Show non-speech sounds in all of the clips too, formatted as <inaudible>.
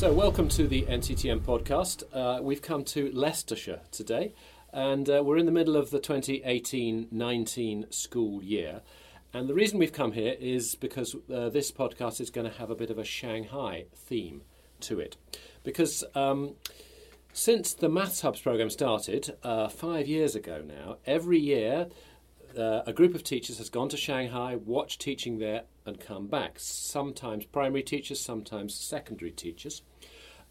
So, welcome to the NCETM podcast. Uh, we've come to Leicestershire today, and uh, we're in the middle of the 2018 19 school year. And the reason we've come here is because uh, this podcast is going to have a bit of a Shanghai theme to it. Because um, since the Maths Hubs program started uh, five years ago now, every year uh, a group of teachers has gone to Shanghai, watched teaching there, and come back. Sometimes primary teachers, sometimes secondary teachers.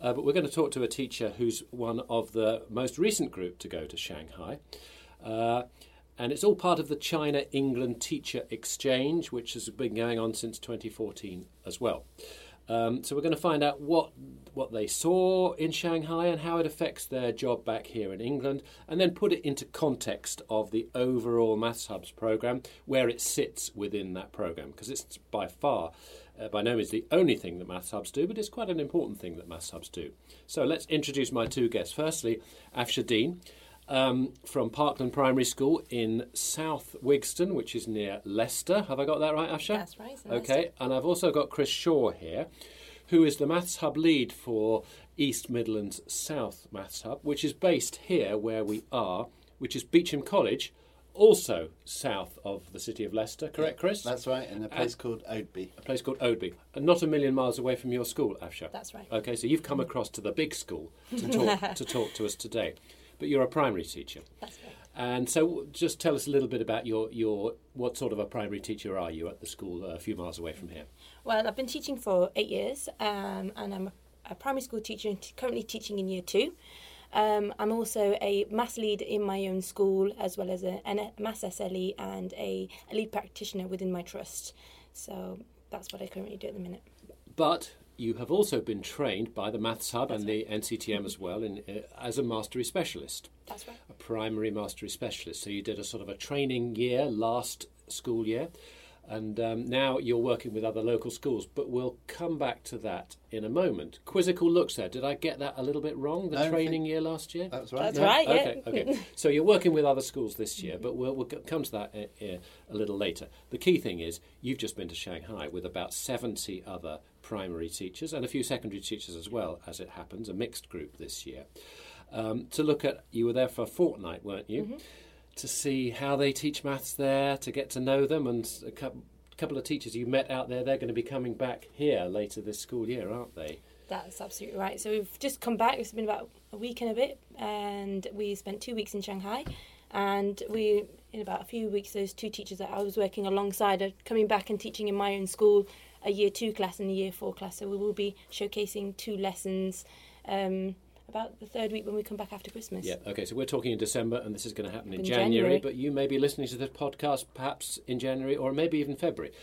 Uh, but we're going to talk to a teacher who's one of the most recent group to go to Shanghai. Uh, and it's all part of the China England Teacher Exchange, which has been going on since 2014 as well. Um, so we're going to find out what what they saw in Shanghai and how it affects their job back here in England, and then put it into context of the overall Maths Hubs program, where it sits within that program, because it's by far, uh, by no means the only thing that Maths Hubs do, but it's quite an important thing that Maths Hubs do. So let's introduce my two guests. Firstly, Afshah Deen um, from Parkland Primary School in South Wigston, which is near Leicester. Have I got that right, Afshah? That's right. Okay, and I've also got Chris Shore here, who is the Maths Hub lead for East Midlands South Maths Hub, which is based here where we are, which is Beauchamp College, also south of the city of Leicester. Correct, Chris? That's right, in a place called Oadby. a place called Oadby, and not a million miles away from your school, Afshah. That's right. Okay, so you've come across to the big school to talk <laughs> to talk to us today, but you're a primary teacher. That's right. And so, just tell us a little bit about your, your what sort of a primary teacher are you at the school uh, a few miles away from here? Well, I've been teaching for eight years, um, and I'm a, a primary school teacher, and t- currently teaching in year two. Um, I'm also a maths lead in my own school, as well as a, a maths SLE and a, a lead practitioner within my trust. So that's what I currently do at the minute. But you have also been trained by the Maths Hub and the NCETM as well in, uh, as a mastery specialist, That's right. a primary mastery specialist. So you did a sort of a training year last school year, and um, now you're working with other local schools. But we'll come back to that in a moment. Quizzical looks there. Did I get that a little bit wrong? The No, training year last year. That's right. That's yeah. right. Yeah. Okay, okay. So you're working with other schools this year, but we'll, we'll come to that uh, a little later. The key thing is you've just been to Shanghai with about 70 other primary teachers and a few secondary teachers as well, as it happens, a mixed group this year. Um, to look at, you were there for a fortnight, weren't you? To see how they teach maths there, to get to know them, and a couple, of teachers you met out there, they're going to be coming back here later this school year, aren't they? That's absolutely right. So we've just come back. It's been about a week and a bit, and we spent two weeks in Shanghai. And we, in about a few weeks, those two teachers that I was working alongside are coming back and teaching in my own school a year two class and a year four class. So we will be showcasing two lessons um, about the third week when we come back after Christmas. Yeah, okay, so we're talking in December and this is going to happen in In January, January. but you may be listening to this podcast perhaps in January or maybe even February.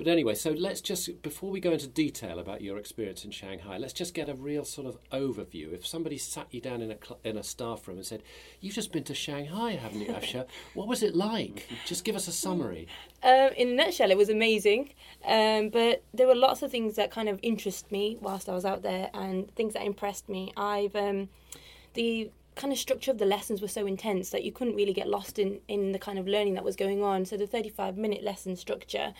But anyway, so let's just, before we go into detail about your experience in Shanghai, let's just get a real sort of overview. If somebody sat you down in a, cl- in a staff room and said, You've just been to Shanghai, haven't you, Asha? <laughs> what was it like? Just give us a summary. Um, in a nutshell, it was amazing. Um, but there were lots of things that kind of interest me whilst I was out there, and things that impressed me. I've um, the kind of structure of the lessons were so intense that you couldn't really get lost in in the kind of learning that was going on. So the thirty-five minute lesson structure.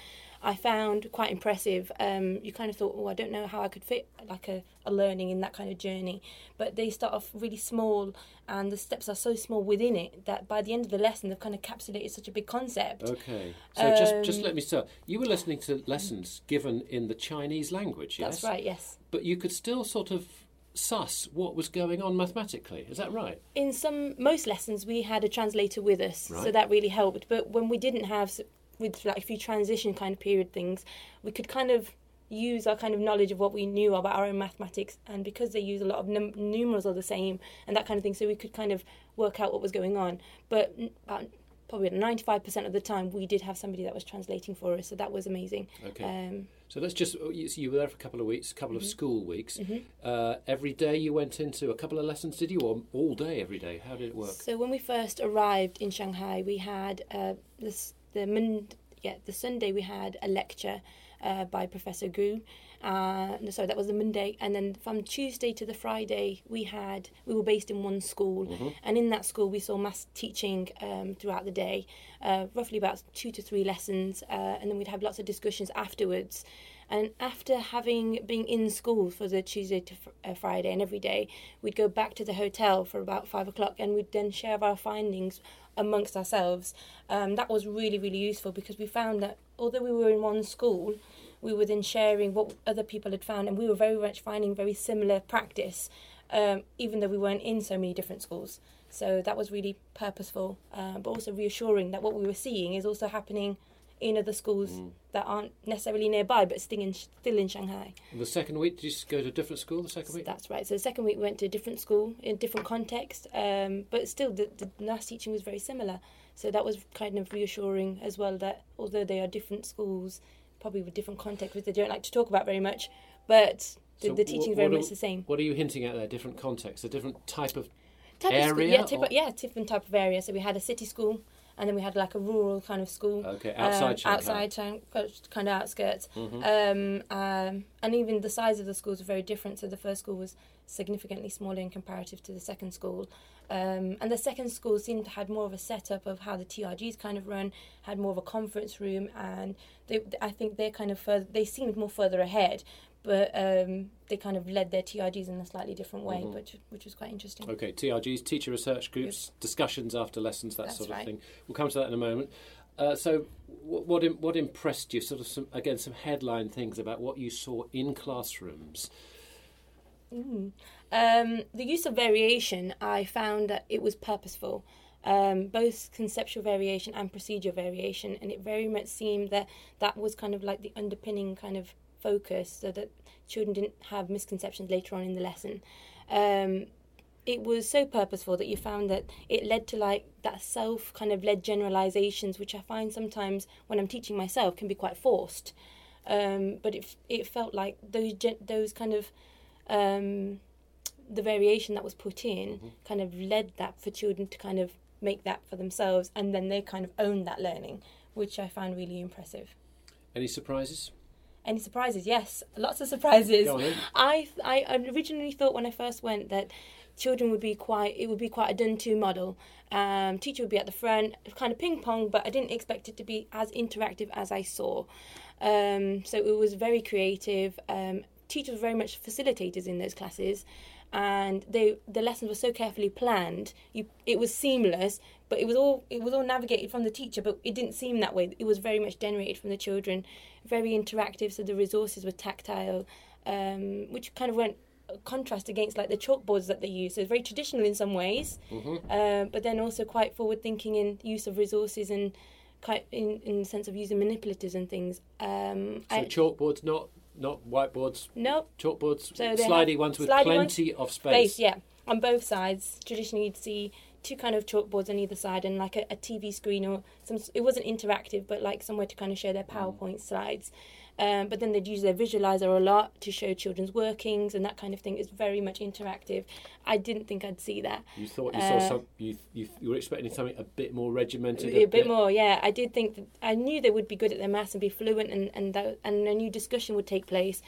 I found quite impressive. Um, you kind of thought, oh, I don't know how I could fit like a, a learning in that kind of journey. But they start off really small, and the steps are so small within it that by the end of the lesson, they've kind of capsulated such a big concept. Okay, so just, just Um, let me start. You were listening to lessons given in the Chinese language, yes? That's right, yes. But you could still sort of suss what was going on mathematically, is that right? In some most lessons, we had a translator with us, so that really helped. But when we didn't have, with like a few transition kind of period things, we could kind of use our kind of knowledge of what we knew about our own mathematics, and because they use a lot of num- numerals are the same and that kind of thing, so we could kind of work out what was going on. But about probably ninety five percent of the time, we did have somebody that was translating for us, so that was amazing. Okay. Um, So let's just, you, so you were there for a couple of weeks, a couple Mm-hmm. of school weeks. Uh, every day you went into a couple of lessons, did you? Or all day, every day? How did it work? So when we first arrived in Shanghai, we had uh, this the Mon- yeah the Sunday we had a lecture, uh, by Professor Gu. Uh, so that was the Monday, and then from Tuesday to the Friday, we had we were based in one school, and in that school we saw mass teaching um, throughout the day, uh, roughly about two to three lessons, uh, and then we'd have lots of discussions afterwards. And after having been in school for the Tuesday to fr- uh, Friday and every day, we'd go back to the hotel for about five o'clock, and we'd then share our findings amongst ourselves. Um, that was really really useful because we found that although we were in one school, we were then sharing what other people had found, and we were very much finding very similar practice, um, even though we weren't in so many different schools. So that was really purposeful, uh, but also reassuring that what we were seeing is also happening in other schools that aren't necessarily nearby, but still in still in Shanghai. The second week, did you go to a different school the second week? That's right. So the second week we went to a different school in different context, um, but still the, the maths teaching was very similar. So that was kind of reassuring as well that although they are different schools, probably with different contexts, which they don't like to talk about very much, but the, So the teaching is very much the same. What are you hinting at there? Different context, a different type of. Type of school, area yeah, type yeah, different type of area. So we had a city school, and then we had like a rural kind of school. Okay, outside um, Shanghai. outside kind of outskirts, Mhm. um, um, and even the size of the schools were very different. So the first school was significantly smaller in comparative to the second school, um, and the second school seemed to had more of a setup of how the TRGs kind of run, had more of a conference room, and they, I think they're kind of further, they seemed more further ahead. But um, they kind of led their TRGs in a slightly different way, Mhm. which which was quite interesting. Okay, TRGs, teacher research groups, discussions after lessons, that That's sort of right. thing. We'll come to that in a moment. Uh, so, wh- what im- what impressed you? Sort of some again some headline things about what you saw in classrooms. Mm. Um, the use of variation, I found that it was purposeful, um, both conceptual variation and procedure variation, and it very much seemed that that was kind of like the underpinning kind of focus, so that children didn't have misconceptions later on in the lesson. Um, it was so purposeful that you found that it led to like that self kind of led generalizations, which I find sometimes when I'm teaching myself can be quite forced. Um, but it it felt like those gen- those kind of um, the variation that was put in Mhm. kind of led that for children to kind of make that for themselves, and then they kind of own that learning, which I found really impressive. Any surprises? Any surprises? Yes, lots of surprises. I I originally thought when I first went that children would be quite it would be quite a done to model. Um, teacher would be at the front, kind of ping pong, but I didn't expect it to be as interactive as I saw. Um, so it was very creative. Um, teachers were very much facilitators in those classes, and they the lessons were so carefully planned. You it was seamless, but it was all it was all navigated from the teacher, but it didn't seem that way. It was very much generated from the children, very interactive. So the resources were tactile, um, which kind of went uh, contrast against like the chalkboards that they use. So it's very traditional in some ways, hmm uh, but then also quite forward thinking in use of resources and quite in in the sense of using manipulatives and things. Um, So I, chalkboards, not not whiteboards. no, Chalkboards, So slidey ones with slidey ones, plenty of space, space. yeah, on both sides. Traditionally, you'd see two kind of chalkboards on either side and like a, a TV screen or some. It wasn't interactive, but like somewhere to kind of show their PowerPoint slides. Um, but then they'd use their visualizer a lot to show children's workings and that kind of thing. It's very much interactive. I didn't think I'd see that. You thought you saw Uh, some. You, you you were expecting something a bit more regimented. a bit more yeah i did think that i knew they would be good at their maths and be fluent and and that, and a new discussion would take place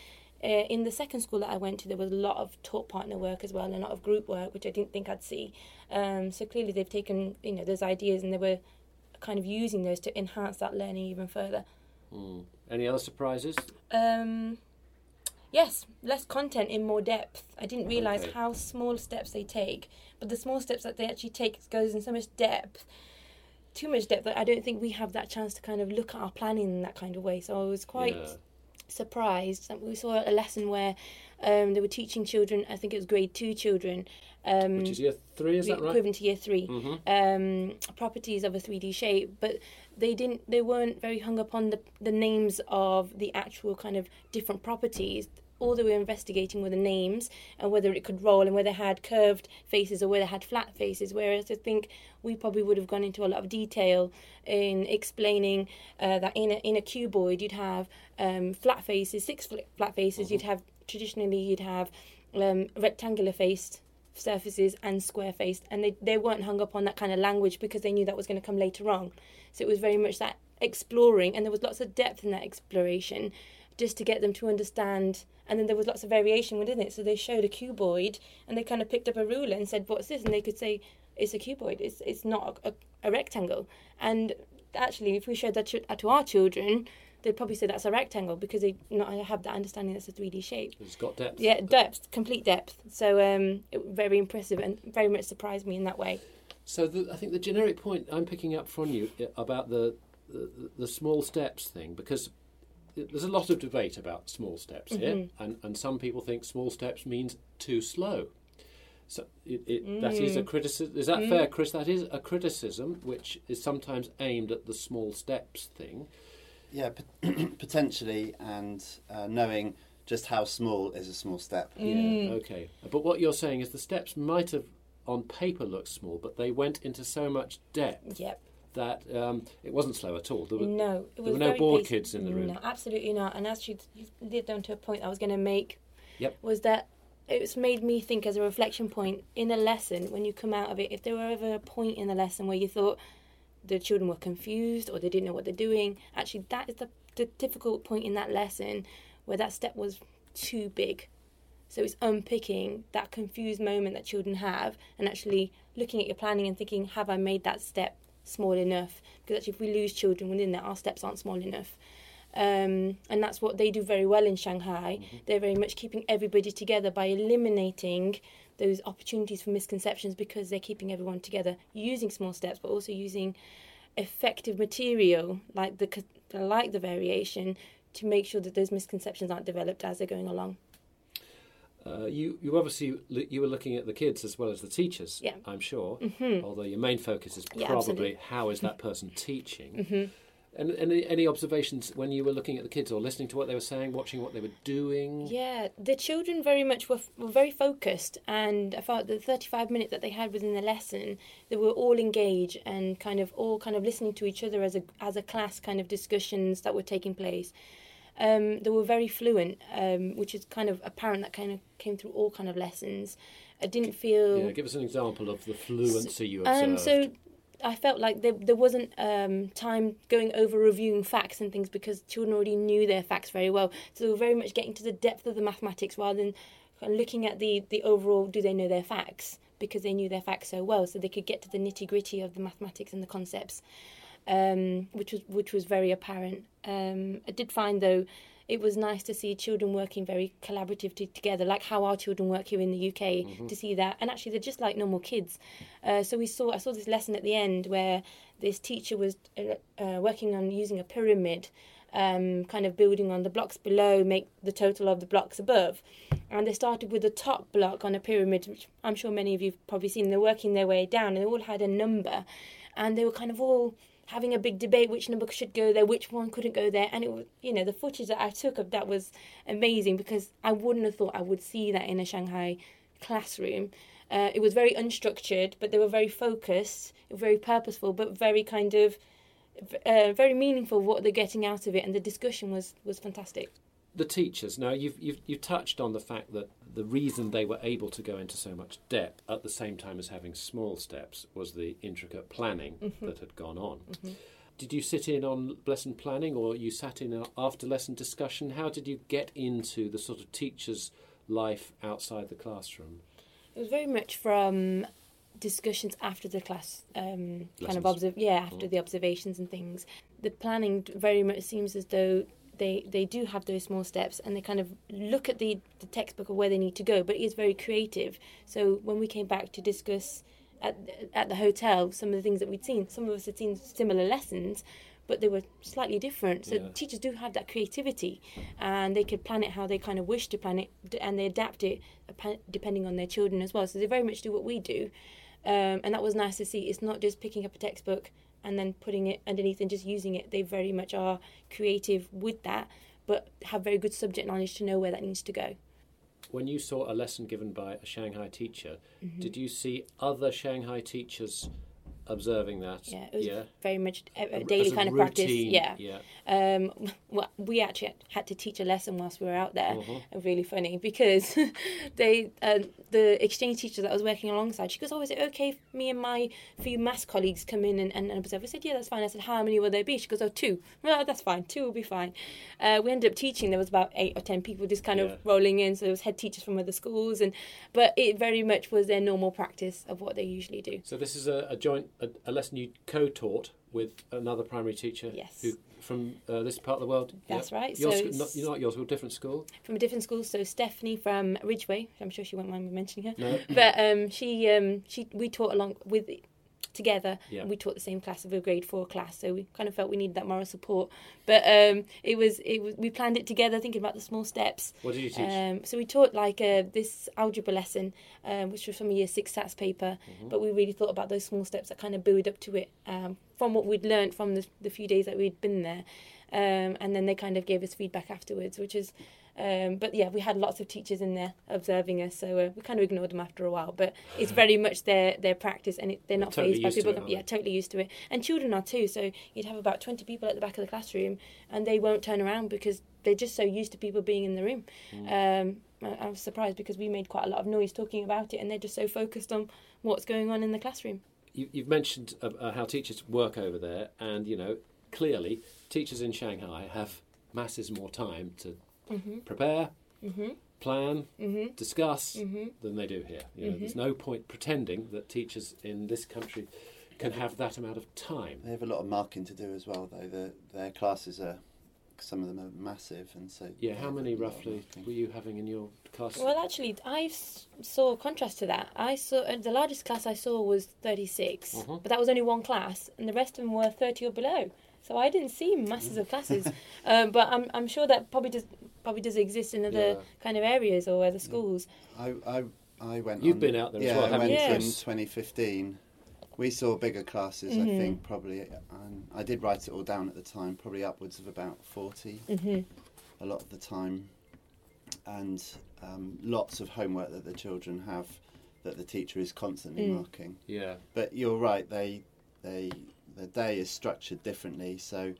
uh, in the second school that i went to there was a lot of taught partner work as well and a lot of group work which i didn't think i'd see um, so clearly they've taken you know those ideas and they were kind of using those to enhance that learning even further Mm. Any other surprises? um, yes less content in more depth i didn't realize Okay. how small steps they take but the small steps that they actually take goes in so much depth too much depth that i don't think we have that chance to kind of look at our planning in that kind of way so i was quite Yeah. Surprised we saw a lesson where um, they were teaching children i think it was grade two children um, Which is year three, is that right? equivalent to year 3 hmm um, properties of a 3D shape, but they didn't. They weren't very hung up on the the names of the actual kind of different properties. All they were investigating were the names and whether it could roll and whether it had curved faces or whether it had flat faces. Whereas I think we probably would have gone into a lot of detail in explaining uh, that in a, in a cuboid you'd have um, flat faces, six fl- flat faces. You'd have traditionally you'd have um, rectangular faced surfaces and square faced and they, they weren't hung up on that kind of language because they knew that was going to come later on so it was very much that exploring and there was lots of depth in that exploration just to get them to understand. And then there was lots of variation within it. So they showed a cuboid and they kind of picked up a ruler and said, What's this? And they could say, It's a cuboid, it's, it's not a, a, a rectangle. And actually, if we showed that to, to our children, they'd probably say that's a rectangle because they not have that understanding that's a 3D shape. It's got depth. Yeah, depth, complete depth. So um, it, very impressive and very much surprised me in that way. So the, I think the generic point I'm picking up from you uh, about the, the, the small steps thing, because there's a lot of debate about small steps here, Mm-hmm. and, and some people think small steps means too slow. So it, it, that is a Mm. criticism. Is that fair, Chris? That is a criticism which is sometimes aimed at the small steps thing. Yeah, pot- <clears throat> potentially, and uh, knowing just how small is a small step. Mm. Yeah, okay. But what you're saying is the steps might have, on paper, looked small, but they went into so much depth Yep. That um, it wasn't slow at all. There were, No, it was were no bored basic. kids in the room. No, absolutely not. And actually, you led down to a point I was going to make. Yep. Was that it's made me think as a reflection point in a lesson when you come out of it. If there were ever a point in the lesson where you thought the children were confused or they didn't know what they're doing, actually, that is the, the difficult point in that lesson where that step was too big. So it's unpicking that confused moment that children have and actually looking at your planning and thinking, have I made that step small enough? Because actually, if we lose children within that, our steps aren't small enough. Um, and that's what they do very well in Shanghai. They're very much keeping everybody together by eliminating those opportunities for misconceptions because they're keeping everyone together using small steps, but also using effective material like the like the variation to make sure that those misconceptions aren't developed as they're going along. Uh, you, you obviously you were looking at the kids as well as the teachers. Yeah. I'm sure. Mhm. Although your main focus is Yeah, probably absolutely. how is that person teaching. Mhm. And, and any, observations when you were looking at the kids or listening to what they were saying, watching what they were doing? Yeah, the children very much were, were very focused, and I felt the 35 minutes that they had within the lesson, they were all engaged and kind of all kind of listening to each other as a as a class, kind of discussions that were taking place. Um, they were very fluent, um, which is kind of apparent that kind of came through all kind of lessons. I didn't feel Yeah, give us an example of the fluency you observed. um, so I felt like there, there wasn't um, time going over reviewing facts and things because children already knew their facts very well. So they were very much getting to the depth of the mathematics rather than looking at the, the overall do they know their facts because they knew their facts so well. So they could get to the nitty gritty of the mathematics and the concepts, um, which was which was very apparent. Um, I did find though it was nice to see children working very collaboratively together, like how our children work here in the UK. To see that, and actually they're just like normal kids. Uh, so we saw I saw this lesson at the end where this teacher was uh, uh, working on using a pyramid, um, kind of building on the blocks below, make the total of the blocks above. And they started with the top block on a pyramid, which I'm sure many of you've probably seen. They're working their way down, and they all had a number, and they were kind of all having a big debate which number should go there, which one couldn't go there, and it was you know the footage that I took of that was amazing because I wouldn't have thought I would see that in a Shanghai classroom. Uh, it was very unstructured, but they were very focused, very purposeful, but very kind of uh, very meaningful what they're getting out of it, and the discussion was was fantastic. The teachers. Now, you've, you've, you've touched on the fact that the reason they were able to go into so much depth at the same time as having small steps was the intricate planning that had gone on. Did you sit in on lesson planning or you sat in after lesson discussion? How did you get into the sort of teacher's life outside the classroom? It was very much from discussions after the class, um, kind of observe. Yeah, after Mm. the observations and things. The planning very much seems as though they they do have those small steps and they kind of look at the the textbook of where they need to go, but it is very creative. So when we came back to discuss at at the hotel some of the things that we'd seen, some of us had seen similar lessons. But they were slightly different. So Yeah. teachers do have that creativity, and they could plan it how they kind of wish to plan it, and they adapt it depending on their children as well. So they very much do what we do, um, and that was nice to see. It's not just picking up a textbook and then putting it underneath and just using it. They very much are creative with that, but have very good subject knowledge to know where that needs to go. When you saw a lesson given by a Shanghai teacher, mm-hmm. did you see other Shanghai teachers observing that. Yeah, it was yeah. very much a, a daily a kind of practice. Yeah. yeah. Um, <laughs> well, we actually had to teach a lesson whilst we were out there. And <laughs> Really funny because <laughs> they, uh, the exchange teacher that I was working alongside, she goes, "Oh, is it okay if me and my few maths colleagues come in and, and, and observe?" I said, "Yeah, that's fine." I said, "How many will there be?" She goes, "Oh, two. Well, that's fine. Two will be fine." Uh, we ended up teaching. There was about eight or ten people just kind Yeah. of rolling in. So there was head teachers from other schools, and but it very much was their normal practice of what they usually do. So this is a, a joint a, a lesson you co-taught with another primary teacher. Yes. Who, from uh, this part of the world. That's Yep. right. Your So sc- it's- not, you're not your school, different school. from a different school. So Stephanie from Ridgeway, I'm sure she won't mind me mentioning her. No. But um, she um, she we taught along with together. Yeah. And we taught the same class of a grade four class, so we kind of felt we needed that moral support. But um, it was it was we planned it together, thinking about the small steps. What did you teach? Um, so we taught like uh, this algebra lesson, um, which was from a year six SATs paper. Mm-hmm. But we really thought about those small steps that kind of build up to it um, from what we'd learned from the, the few days that we'd been there. Um, and then they kind of gave us feedback afterwards, which is. Um, but yeah, we had lots of teachers in there observing us, so uh, we kind of ignored them after a while. But it's <laughs> very much their their practice, and it, they're not totally phased by used to people. it, yeah, totally used to it, and children are too. So you'd have about twenty people at the back of the classroom, and they won't turn around because they're just so used to people being in the room. Um, I, I was surprised because we made quite a lot of noise talking about it, and they're just so focused on what's going on in the classroom. you, you've mentioned uh, uh, how teachers work over there, and you know clearly teachers in Shanghai have masses more time to Mm-hmm. prepare, Mm-hmm. plan, Mm-hmm. discuss Mm-hmm. than they do here. You know. There's no point pretending that teachers in this country can have that amount of time. They have a lot of marking to do as well, though. The, their classes are, some of them are massive, and so. Yeah, how many a lot of roughly were you having in your class? Well, actually, I saw contrast to that. I saw uh, the largest class I saw was 36, Mhm. but that was only one class, and the rest of them were 30 or below. So I didn't see masses of classes, um, <laughs> but I'm I'm sure that probably does probably does exist in other Yeah. kind of areas or other schools. I, I, I went. You've on- been out there as yeah, well, I haven't went you, in 2015. We saw bigger classes, Mhm. I think, probably. And I did write it all down at the time, probably upwards of about 40 hmm a lot of the time. And um, lots of homework that the children have that the teacher is constantly Mm. marking. yeah, But you're right, they, they, the day is structured differently. So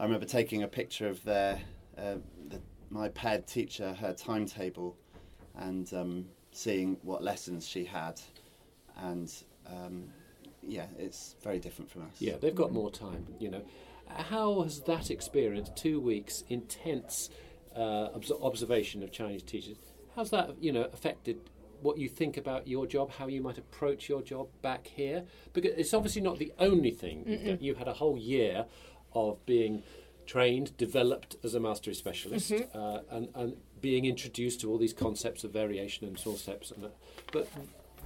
I remember taking a picture of their, uh, the, my pad teacher, her timetable, and um, seeing what lessons she had. And um, yeah, it's very different from us. yeah, they've got more time. You know, how has that experience, two weeks intense uh, obs- observation of Chinese teachers, how's that you know affected? What you think about your job, how you might approach your job back here, because it's obviously not the only thing. You've done. You had a whole year of being trained, developed as a mastery specialist, uh, and, and being introduced to all these concepts of variation and small steps. And that. But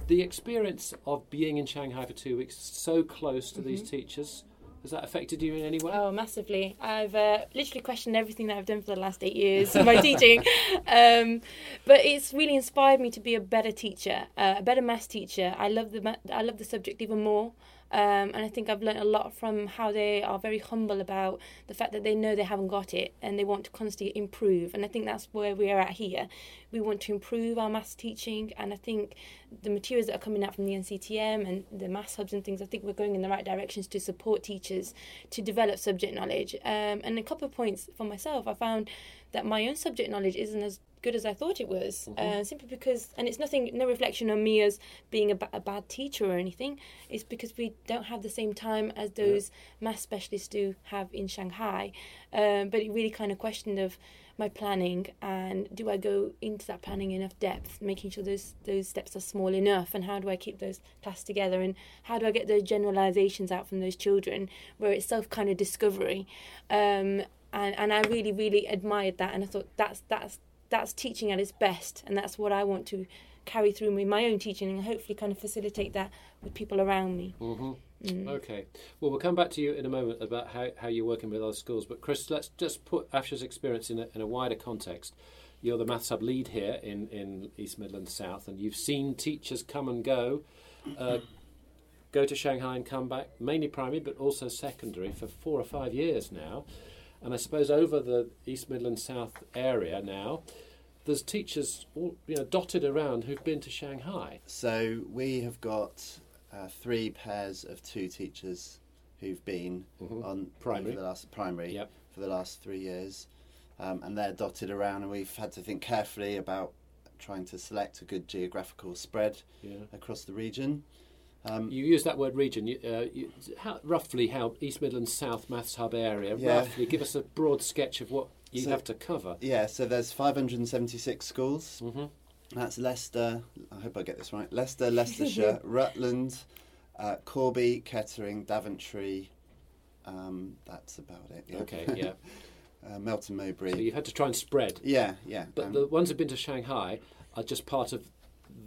the experience of being in Shanghai for two weeks, so close to these teachers, has that affected you in any way? Oh, massively. I've uh, literally questioned everything that I've done for the last eight years of my <laughs> teaching. Um, but it's really inspired me to be a better teacher, uh, a better maths teacher. I love the ma- I love the subject even more. Um, and I think I've learned a lot from how they are very humble about the fact that they know they haven't got it and they want to constantly improve. And I think that's where we are at here. We want to improve our maths teaching, and I think the materials that are coming out from the NCETM and the maths hubs and things, I think we're going in the right directions to support teachers to develop subject knowledge. Um, and a couple of points for myself, I found that my own subject knowledge isn't as good as I thought it was, uh, simply because, and it's nothing, no reflection on me as being a, ba- a bad teacher or anything. It's because we don't have the same time as those math specialists do have in Shanghai. Um, but it really kind of questioned of my planning and do I go into that planning enough depth, making sure those those steps are small enough, and how do I keep those tasks together, and how do I get those generalizations out from those children where it's self kind of discovery, um, and and I really really admired that, and I thought that's that's that's teaching at its best, and that's what I want to carry through with my own teaching, and hopefully kind of facilitate that with people around me. hmm Mm. Okay. Well, we'll come back to you in a moment about how, how you're working with other schools. But Chris, let's just put Afshah's experience in a, in a wider context. You're the maths hub lead here in, in East Midlands South, and you've seen teachers come and go, uh, go to Shanghai and come back, mainly primary, but also secondary, for four or five years now. And I suppose over the East Midlands South area now, there's teachers all you know dotted around who've been to Shanghai. So we have got uh, three pairs of two teachers who've been Mhm. on Primary. for the last primary Yep. for the last three years, um, and they're dotted around, and we've had to think carefully about trying to select a good geographical spread Yeah. across the region. Um, You use that word region. You, uh, you, how, roughly how East Midlands South Maths Hub area. Yeah. Roughly, give us a broad sketch of what you So- have to cover. yeah, so there's 576 schools. hmm That's Leicester. I hope I get this right. Leicester, Leicestershire, <laughs> Rutland, uh, Corby, Kettering, Daventry. Um, that's about it. Yeah. Okay, <laughs> yeah. uh, Melton Mowbray. So you had to try and spread. yeah, yeah. But um, the ones who've been to Shanghai are just part of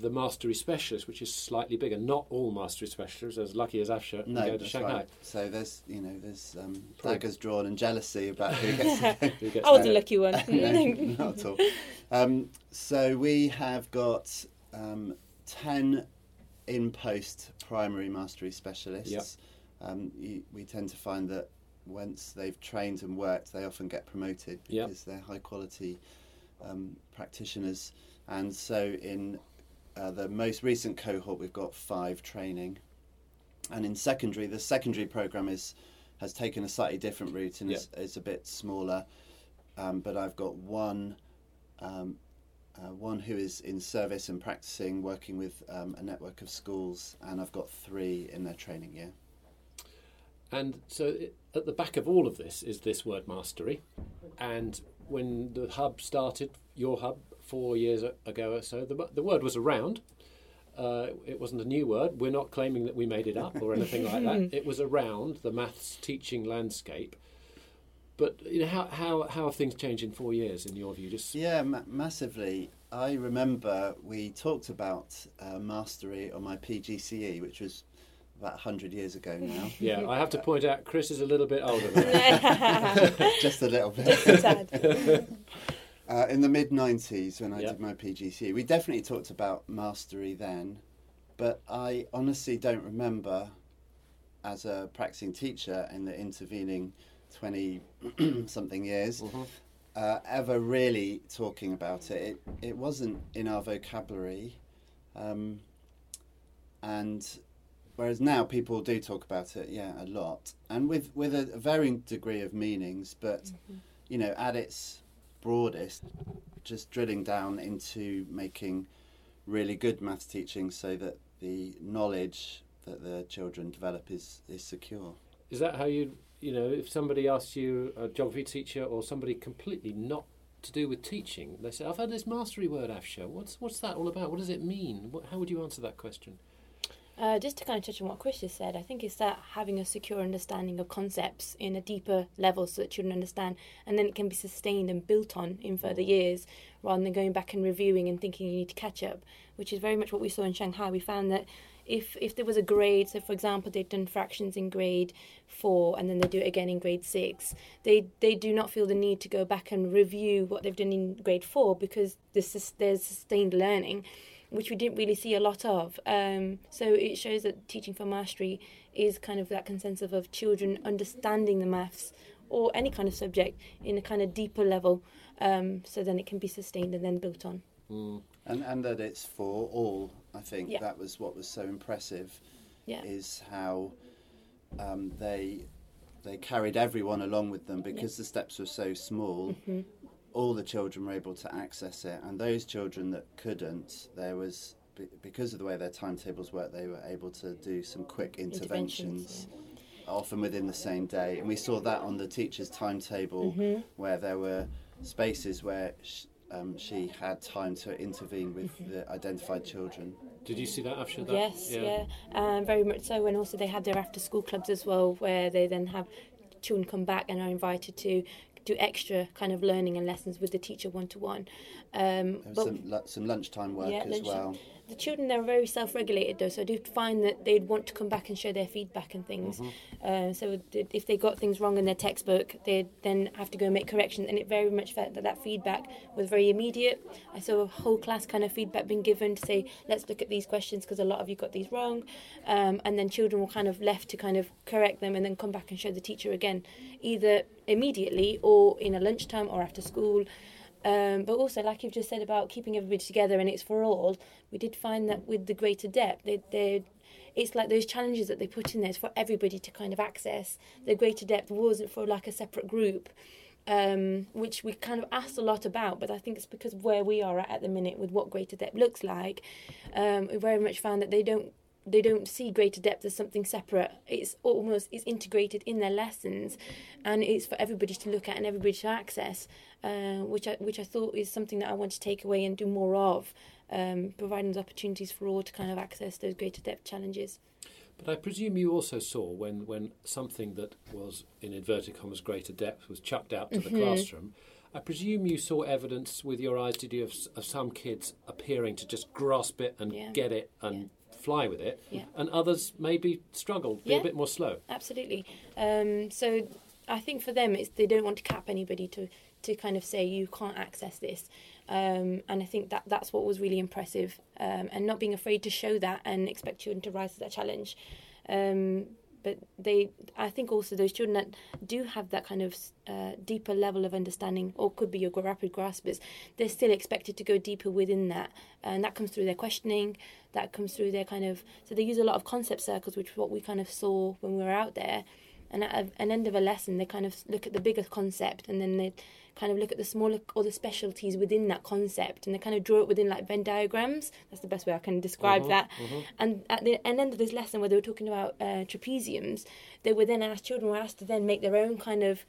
the mastery specialist, which is slightly bigger. Not all mastery specialists, as lucky as Afshah, can no, go to that's Shanghai. right. So there's, you know, there's um, daggers drawn and jealousy about who gets <laughs> to. Who gets I was the lucky one. <laughs> no, <laughs> not at all. Um, so we have got um, 10 in post primary mastery specialists. Um, you, we tend to find that once they've trained and worked, they often get promoted Yep. because they're high quality um, practitioners. And so in uh, the most recent cohort, we've got five training. And in secondary, the secondary program is has taken a slightly different route and is, is a bit smaller. Um, but I've got one um, uh, one who is in service and practicing, working with um, a network of schools, and I've got three in their training year. And so it, at the back of all of this is this word mastery. And when the hub started, your hub, four years ago or so, the, the word was around. Uh, it wasn't a new word. We're not claiming that we made it up or anything like that. <laughs> It was around the maths teaching landscape. But you know, how, how, how have things changed in four years, in your view? Just Yeah, ma- massively. I remember we talked about uh, mastery on my PGCE, which was about 100 years ago now. <laughs> yeah, I have to point out, Chris is a little bit older than <laughs> Just a little bit. Just a tad. Uh, in the mid 90s, when I Yeah. did my PGCE, we definitely talked about mastery then, but I honestly don't remember as a practicing teacher in the intervening 20 <clears throat> something years Mhm. uh, ever really talking about it. It, it wasn't in our vocabulary. Um, and whereas now people do talk about it, yeah, a lot, and with, with a, varying degree of meanings, but you know, at its broadest, just drilling down into making really good maths teaching so that the knowledge that the children develop is, is secure. Is that how you, you know, if somebody asks you, a geography teacher or somebody completely not to do with teaching, they say, I've heard this mastery word, Afshah. What's, what's that all about? What does it mean? What, how would you answer that question? Uh, just to kind of touch on what Chris just said, I think it's that having a secure understanding of concepts in a deeper level so that children understand, and then it can be sustained and built on in further years, rather than going back and reviewing and thinking you need to catch up, which is very much what we saw in Shanghai. We found that if if there was a grade, so for example they'd done fractions in grade four and then they do it again in grade six, they they do not feel the need to go back and review what they've done in grade four because there's there's sustained learning which we didn't really see a lot of. Um, so it shows that teaching for mastery is kind of that consensus of children understanding the maths or any kind of subject in a kind of deeper level, um, so then it can be sustained and then built on. Mm. And, and that it's for all, I think Yeah. that was what was so impressive. Yeah. is how um, they they carried everyone along with them because the steps were so small. Mm-hmm. All the children were able to access it, and those children that couldn't, there was because of the way their timetables work, they were able to do some quick interventions, often within the same day. And we saw that on the teacher's timetable, Mm-hmm. where there were spaces where. Sh- um, she had time to intervene with Mm-hmm. the identified children. Did you see that, Afshah? That, Yes, yeah, um, very much so. And also they have their after school clubs as well, where they then have children come back and are invited to do extra kind of learning and lessons with the teacher one to one. Some, some lunchtime work Yeah, as lunchtime. well. The children they're very self-regulated though, so I do find that they'd want to come back and share their feedback and things. Uh, so if they got things wrong in their textbook, they'd then have to go and make corrections, and it very much felt that that feedback was very immediate. I saw a whole class kind of feedback being given to say, let's look at these questions because a lot of you got these wrong, um, and then children were kind of left to kind of correct them and then come back and show the teacher again, either immediately or in a lunchtime or after school. Um, but also, like you've just said about keeping everybody together and it's for all, we did find that with the greater depth, they, they it's like those challenges that they put in there is for everybody to kind of access. The greater depth wasn't for like a separate group. Um, which we kind of asked a lot about, but I think it's because of where we are at at the minute with what greater depth looks like. Um, we very much found that they don't they don't see greater depth as something separate. It's almost it's integrated in their lessons, and it's for everybody to look at and everybody to access, uh, which I which I thought is something that I want to take away and do more of, um, providing opportunities for all to kind of access those greater depth challenges. But I presume you also saw when, when something that was, in inverted commas, greater depth was chucked out to Mm-hmm. the classroom. I presume you saw evidence with your eyes, did you, of, of some kids appearing to just grasp it and Yeah. get it and fly with it, Yeah. and others maybe struggle, be Yeah. a bit more slow. Absolutely. Um, so I think for them, it's they don't want to cap anybody to to kind of say you can't access this. Um, and I think that that's what was really impressive, um, and not being afraid to show that and expect children to rise to that challenge. Um, but they, I think also those children that do have that kind of uh, deeper level of understanding, or could be your rapid graspers, they're still expected to go deeper within that, and that comes through their questioning, that comes through their kind of. So they use a lot of concept circles, which is what we kind of saw when we were out there. And at a- an end of a lesson, they kind of look at the bigger concept, and then they kind of look at the smaller or the specialties within that concept, and they kind of draw it within like Venn diagrams. That's the best way I can describe that. And at the end of this lesson, where they were talking about uh, trapeziums, they were then asked children were asked to then make their own kind of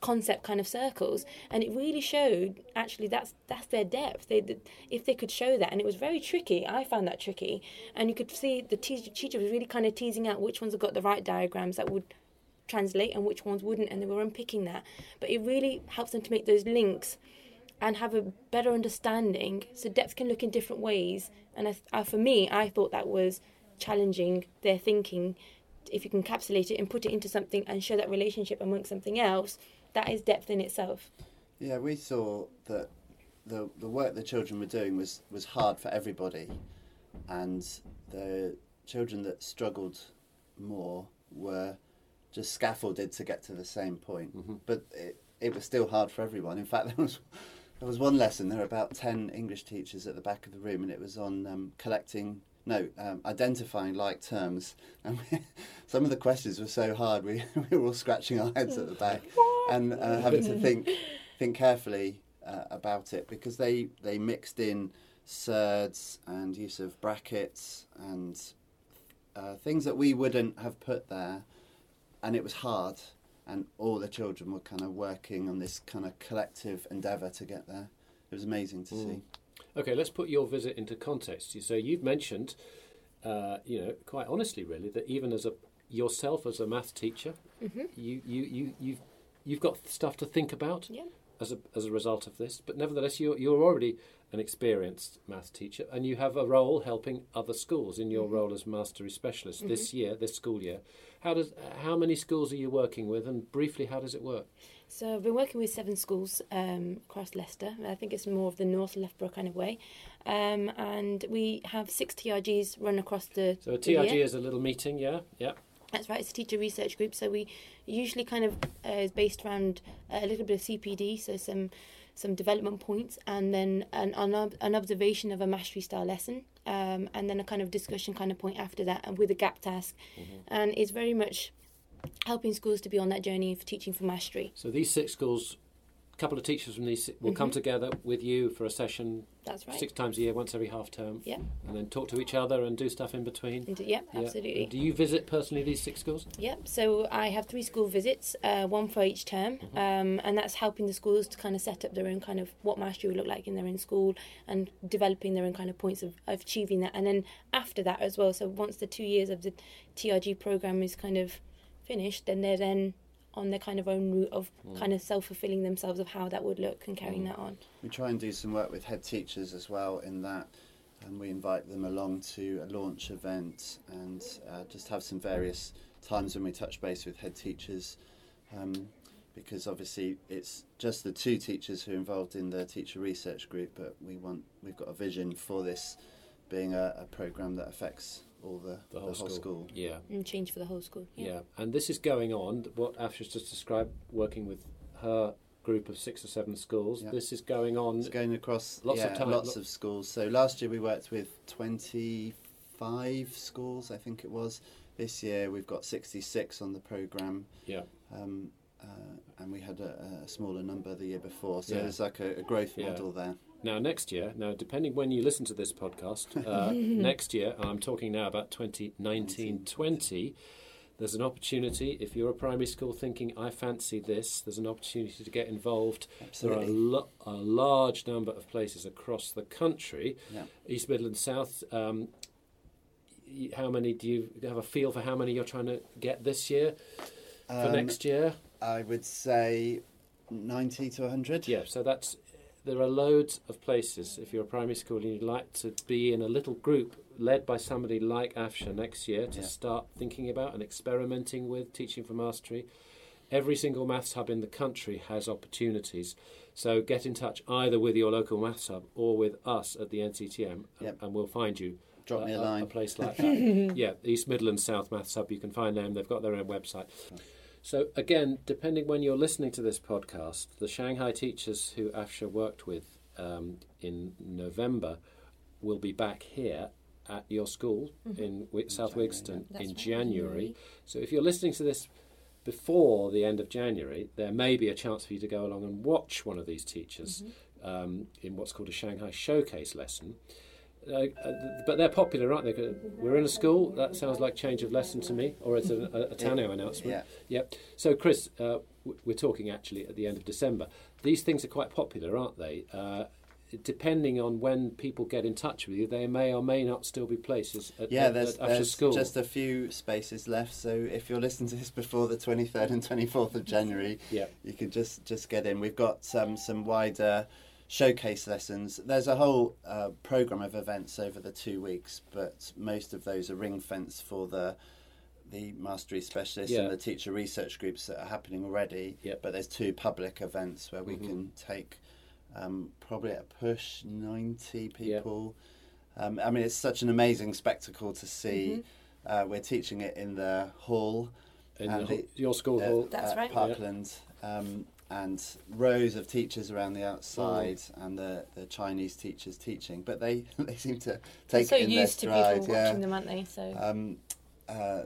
concept kind of circles. And it really showed actually that's that's their depth. They th- if they could show that and it was very tricky. I found that tricky. And you could see the teacher, teacher was really kind of teasing out which ones have got the right diagrams that would translate and which ones wouldn't and they were unpicking that. But it really helps them to make those links and have a better understanding so depth can look in different ways. And I, I, uh, for me i thought that was challenging their thinking. If you can encapsulate it and put it into something and show that relationship amongst something else that is depth in itself. Yeah, we saw that the the work the children were doing was was hard for everybody, and the children that struggled more were just scaffolded to get to the same point. But it, it was still hard for everyone. In fact, <laughs> there was there was one lesson. There were about ten English teachers at the back of the room, and it was on um, collecting. No, um, identifying like terms, <laughs> and we, some of the questions were so hard. We, <laughs> we were all scratching our heads at the back, and uh, having to think think carefully uh, about it because they they mixed in surds and use of brackets and uh, things that we wouldn't have put there, and it was hard. And all the children were kind of working on this kind of collective endeavour to get there. It was amazing to see. Okay, let's put your visit into context. So you've mentioned, uh, you know, quite honestly, really, that even as a yourself as a math teacher, you, you, you, you've you've got stuff to think about yeah as a as a result of this. But nevertheless, you're you're already an experienced math teacher, and you have a role helping other schools in your role as mastery specialist this year, this school year. How does how many schools are you working with, and briefly, how does it work? So I've been working with seven schools um, across Leicester. I think it's more of the North Loughborough kind of way, um, and we have six TRGs run across the. So a the. TRG is a little meeting, yeah, yeah. That's right. It's a teacher research group. So we usually kind of uh, is based around a little bit of CPD, so some some development points, and then an an, an observation of a mastery style lesson, um, and then a kind of discussion kind of point after that, and with a gap task, and it's very much helping schools to be on that journey of teaching for mastery. So these six schools, couple of teachers from these will come together with you for a session That's right. six times a year, once every half term, Yeah. and then talk to each other and do stuff in between. And, yep, Yeah. absolutely. Do you visit personally these six schools? Yep. So I have three school visits, uh, one for each term, um, and that's helping the schools to kind of set up their own kind of what mastery will look like in their own school and developing their own kind of points of, of achieving that. And then after that as well, so once the two years of the TRG program is kind of finished, then they're then on their kind of own route of kind of self fulfilling themselves of how that would look and carrying that on. We try and do some work with head teachers as well in that, and we invite them along to a launch event and uh, just have some various times when we touch base with head teachers. Um, because obviously it's just the two teachers who are involved in the teacher research group, but we want we've got a vision for this being a, a program that affects all the, The whole, school. Yeah. And change for the whole school. yeah, And this is going on. What Afshah's just described, working with her group of six or seven schools. Yeah. This is going on. It's going across Lots of time- lots lo- of schools. So last year we worked with 25 schools, I think it was. This year we've got 66 on the programme. Yeah. Um, uh, and we had a, a smaller number the year before, so Yeah. there's like a, a growth Yeah. model there. Now, next year, now depending when you listen to this podcast, uh, <laughs> next year, and I'm talking now about 2019 20, there's an opportunity. If you're a primary school thinking, I fancy this, there's an opportunity to get involved. There are a, lo- a large number of places across the country, Yeah. East Midlands, South. Um, how many do you have a feel for how many you're trying to get this year for Um, next year? I would say 90 to 100. Yeah, so that's there are loads of places. If you're a primary school and you'd like to be in a little group led by somebody like Afshah next year to Yeah. start thinking about and experimenting with teaching for mastery, every single maths hub in the country has opportunities. So get in touch either with your local maths hub or with us at the NCETM, uh, Yep. and we'll find you Drop uh, me a a, line. a place like <laughs> that. yeah, East Midlands South Maths Hub. You can find them. They've got their own website. So again, depending when you're listening to this podcast, the Shanghai teachers who Afshah worked with um, in November will be back here at your school in Wi- South Wigston in right, January. So if you're listening to this before the end of January, there may be a chance for you to go along and watch one of these teachers um, in what's called a Shanghai showcase lesson. Uh, but they're popular, aren't they? We're in a school. That sounds like change of lesson to me, or it's a, a, a <laughs> Tannoy announcement. Yeah. Yep. So, Chris, uh, we're talking actually at the end of December. These things are quite popular, aren't they? Uh, depending on when people get in touch with you, they may or may not still be places at, Yeah, at, there's, at after there's school. just a few spaces left. So if you're listening to this before the 23rd and 24th of January, yeah. you can just just get in. We've got um, some wider showcase lessons. There's a whole uh, program of events over the two weeks, but most of those are ring fenced for the the mastery specialists Yeah. and the teacher research groups that are happening already. Yep. But there's two public events where we Mhm. can take um, probably at a push 90 Yep. people. Um, I mean, it's such an amazing spectacle to see. Mm-hmm. Uh, we're teaching it in the hall In and the, the- your school uh, hall. That's at right. Parkland, um, and rows of teachers around the outside, Mm. and the, the Chinese teachers teaching. But they, <laughs> they seem to They're take so it in their used to people yeah. watching them, aren't they? So Um, uh,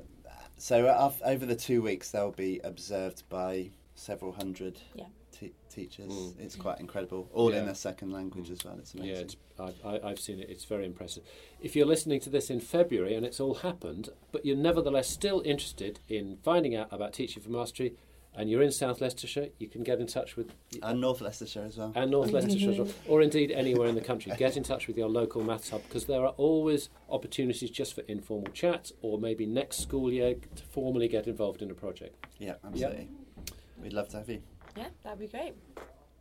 so af- over the two weeks, they'll be observed by several hundred Yeah. te- teachers. Mm. It's quite incredible. All in Yeah. their second language as well. It's amazing. Yeah, it's, I've, I- I've seen it. It's very impressive. If you're listening to this in February and it's all happened, but you're nevertheless still interested in finding out about Teaching for Mastery, and you're in South Leicestershire, you can get in touch with and North Leicestershire as well. and North Leicestershire, as well, <laughs> or indeed anywhere in the country. Get in touch with your local maths hub because there are always opportunities just for informal chat, or maybe next school year to formally get involved in a project. yeah, absolutely. We'd love to have you. yeah, that'd be great.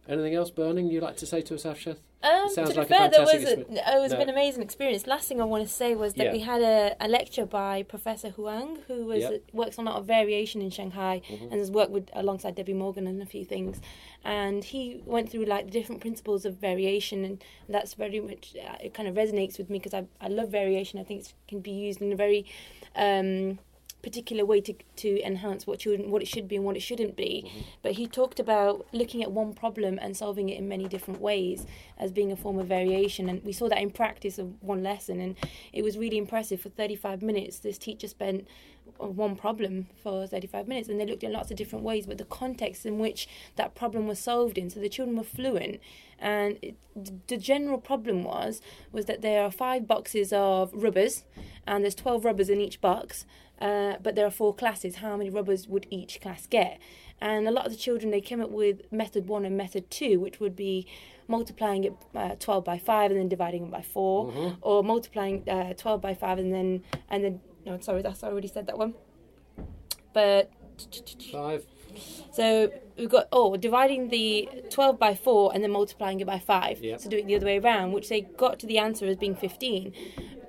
Anything else burning you'd like to say to us, Afshah? Um, Sounds to be like a fair, there was fantastic a, experience. oh, it's No. been an amazing experience. Last thing I want to say was that Yeah. we had a, a lecture by Professor Huang, who was Yep. works on a lot of variation in Shanghai Mhm. and has worked with alongside Debbie Morgan and a few things. And he went through like the different principles of variation, and that's very much uh, it kind of resonates with me because I I love variation. I think it can be used in a very um, particular way to to enhance what should what it should be and what it shouldn't be. Mm-hmm. But he talked about looking at one problem and solving it in many different ways as being a form of variation, and we saw that in practice of one lesson, and it was really impressive. For 35 minutes, this teacher spent on one problem for 35 minutes, and they looked at lots of different ways, but the context in which that problem was solved in. So the children were fluent, and it, the general problem was was that there are five boxes of rubbers, and there's 12 rubbers in each box. Uh, but there are four classes. How many rubbers would each class get? And a lot of the children they came up with method one and method two, which would be multiplying it uh, 12 by 5 and then dividing it by 4 Mhm. or multiplying uh, 12 by 5 and then and then no sorry that's I already said that one but Five. So we've got oh dividing the 12 by 4 and then multiplying it by 5 Yep. so do it the other way around which they got to the answer as being 15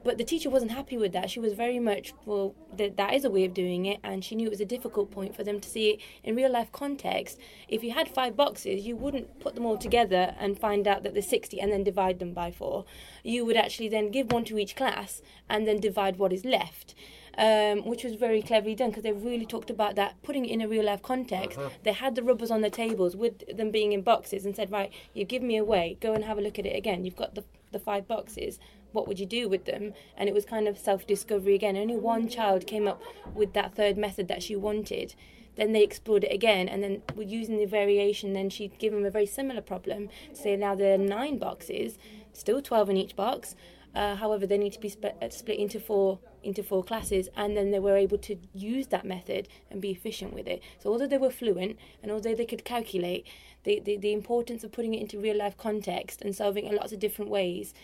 but the teacher wasn't happy with that. She was very much well that that is a way of doing it and she knew it was a difficult point for them to see it in real life context. If you had five boxes you wouldn't put them all together and find out that there's 60 and then divide them by 4 you would actually then give one to each class and then divide what is left um, which was very cleverly done because they really talked about that, putting it in a real life context. Uh-huh. They had the rubbers on the tables with them being in boxes and said, right, you give me away, go and have a look at it again. You've got the, the five boxes. what would you do with them? And it was kind of self discovery again. Only one child came up with that third method that she wanted. Then they explored it again, and then with using the variation, then she'd give them a very similar problem. Say now there are nine boxes, still 12 in each box. Uh, however, they need to be sp- uh, split into four into four classes, and then they were able to use that method and be efficient with it. So although they were fluent and although they could calculate, the, the, the importance of putting it into real life context and solving it in lots of different ways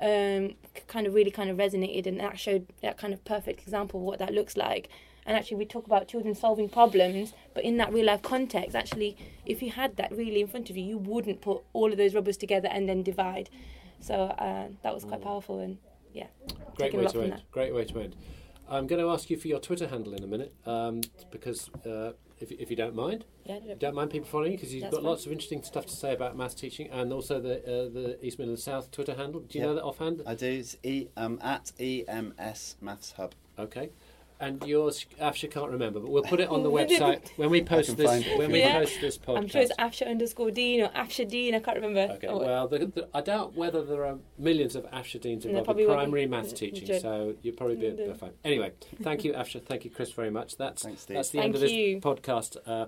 um, kind of really kind of resonated, and that showed that kind of perfect example of what that looks like. And actually, we talk about children solving problems, but in that real life context, actually, if you had that really in front of you, you wouldn't put all of those rubbers together and then divide. So uh, that was quite Mm. powerful, and yeah, Great way to end. Great way to end. I'm going to ask you for your Twitter handle in a minute, um, because uh, if, if you don't mind, Yeah, you don't mind people following you because you've got fine. lots of interesting stuff to say about maths teaching, and also the uh, the East Midlands South Twitter handle. Do you Yeah. know that offhand? I do. It's e, um, at EMS Maths Hub. Okay. And yours, Afshah can't remember, but we'll put it on the <laughs> website when we post this. When we Yeah. post this podcast. I'm sure it's Afshah underscore Deen or Afshah Deen. I can't remember. Okay, Oh, well, the, the, I doubt whether there are millions of Afshah Deens involved probably in primary maths teaching, good. so you'd probably be uh, fine. Anyway, thank you, Afshah. Thank you, Chris, very much. That's Thanks, that's the end of this you. podcast. Uh,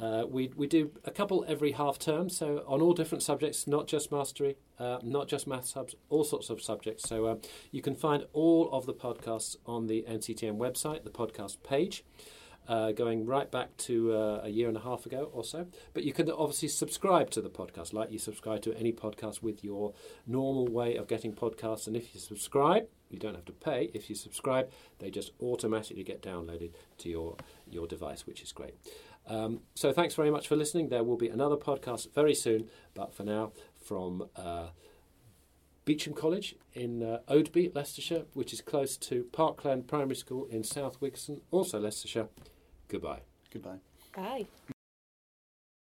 uh, we we do a couple every half term, so on all different subjects, not just mastery, uh, not just maths hubs, all sorts of subjects. So uh, you can find all of the podcasts on the NCETM website, the podcast page uh, going right back to uh, a year and a half ago or so. But you can obviously subscribe to the podcast, like you subscribe to any podcast with your normal way of getting podcasts. And if you subscribe, you don't have to pay. If you subscribe, they just automatically get downloaded to your your device, which is great. Um, so thanks very much for listening. There will be another podcast very soon, but for now, from uh, Beauchamp College in uh, Oadby, Leicestershire, which is close to Parkland Primary School in South Wigston, also Leicestershire. Goodbye. Goodbye. Bye.